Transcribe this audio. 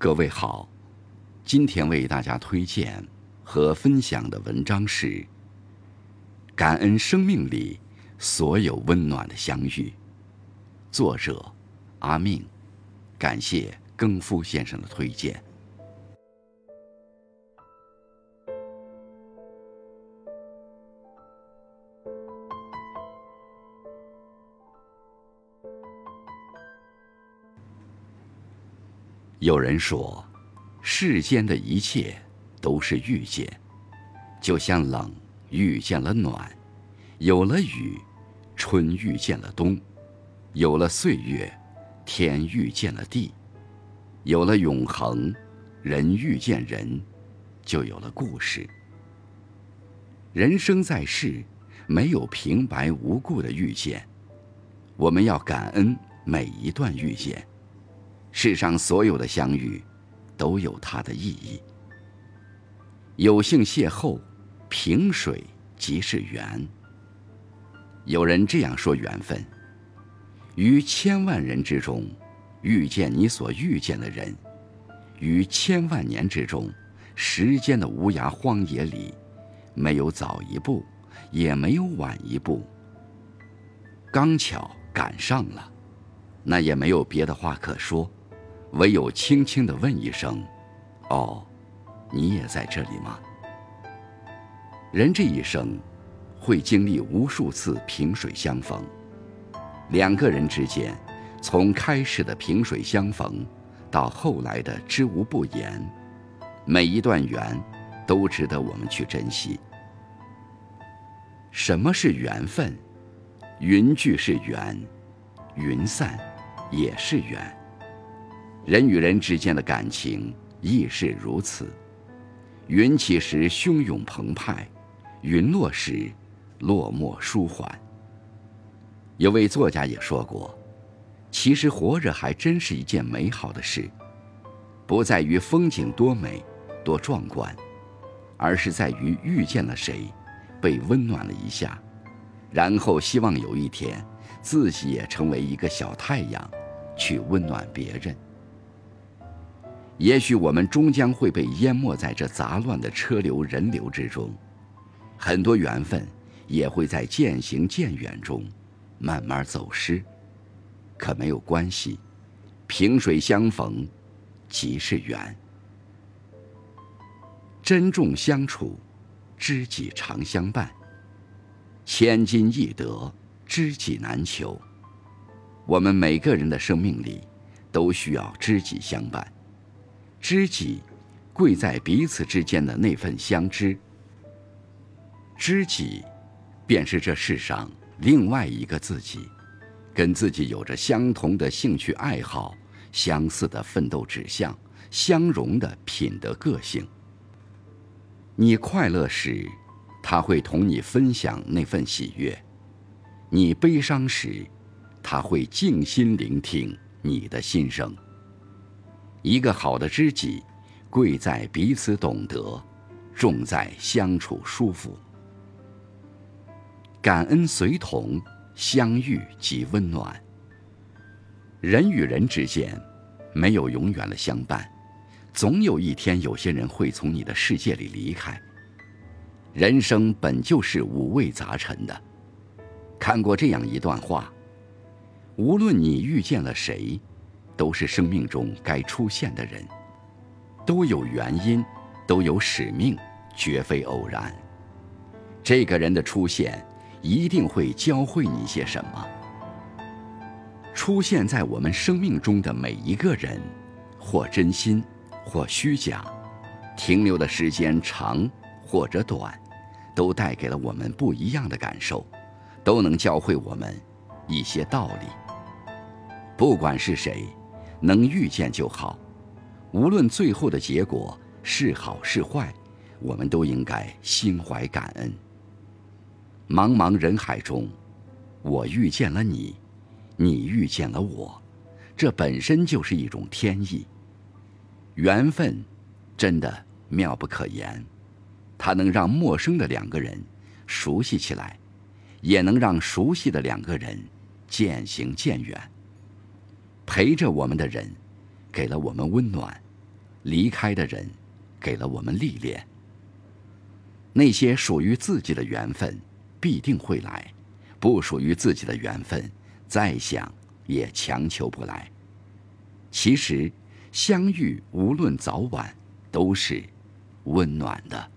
各位好，今天为大家推荐和分享的文章是《感恩生命里所有温暖的相遇》，作者阿命，感谢更夫先生的推荐。有人说，世间的一切都是遇见，就像冷遇见了暖，有了雨，春遇见了冬，有了岁月，天遇见了地，有了永恒，人遇见人，就有了故事。人生在世，没有平白无故的遇见，我们要感恩每一段遇见。世上所有的相遇，都有它的意义。有幸邂逅，萍水即是缘。有人这样说：缘分，于千万人之中，遇见你所遇见的人；于千万年之中，时间的无涯荒野里，没有早一步，也没有晚一步，刚巧赶上了，那也没有别的话可说。唯有轻轻的问一声：“哦，你也在这里吗？”人这一生，会经历无数次萍水相逢。两个人之间，从开始的萍水相逢，到后来的知无不言，每一段缘，都值得我们去珍惜。什么是缘分？云聚是缘，云散也是缘。人与人之间的感情亦是如此，云起时汹涌澎湃，云落时落寞舒缓。有位作家也说过，其实活着还真是一件美好的事，不在于风景多美、多壮观，而是在于遇见了谁，被温暖了一下，然后希望有一天自己也成为一个小太阳，去温暖别人。也许我们终将会被淹没在这杂乱的车流人流之中，很多缘分也会在渐行渐远中慢慢走失。可没有关系，萍水相逢即是缘。珍重相处，知己常相伴。千金易得，知己难求。我们每个人的生命里，都需要知己相伴。知己，贵在彼此之间的那份相知。知己，便是这世上另外一个自己，跟自己有着相同的兴趣爱好、相似的奋斗指向、相融的品德个性。你快乐时，他会同你分享那份喜悦；你悲伤时，他会静心聆听你的心声。一个好的知己，贵在彼此懂得，重在相处舒服。感恩随同，相遇即温暖。人与人之间，没有永远的相伴，总有一天，有些人会从你的世界里离开。人生本就是五味杂陈的。看过这样一段话：无论你遇见了谁。都是生命中该出现的人，都有原因，都有使命，绝非偶然。这个人的出现，一定会教会你些什么。出现在我们生命中的每一个人，或真心，或虚假，停留的时间长或者短，都带给了我们不一样的感受，都能教会我们一些道理。不管是谁。能遇见就好，无论最后的结果是好是坏，我们都应该心怀感恩。茫茫人海中，我遇见了你，你遇见了我，这本身就是一种天意。缘分真的妙不可言，它能让陌生的两个人熟悉起来，也能让熟悉的两个人渐行渐远。陪着我们的人，给了我们温暖，离开的人，给了我们历练。那些属于自己的缘分，必定会来；不属于自己的缘分，再想也强求不来。其实，相遇无论早晚，都是温暖的。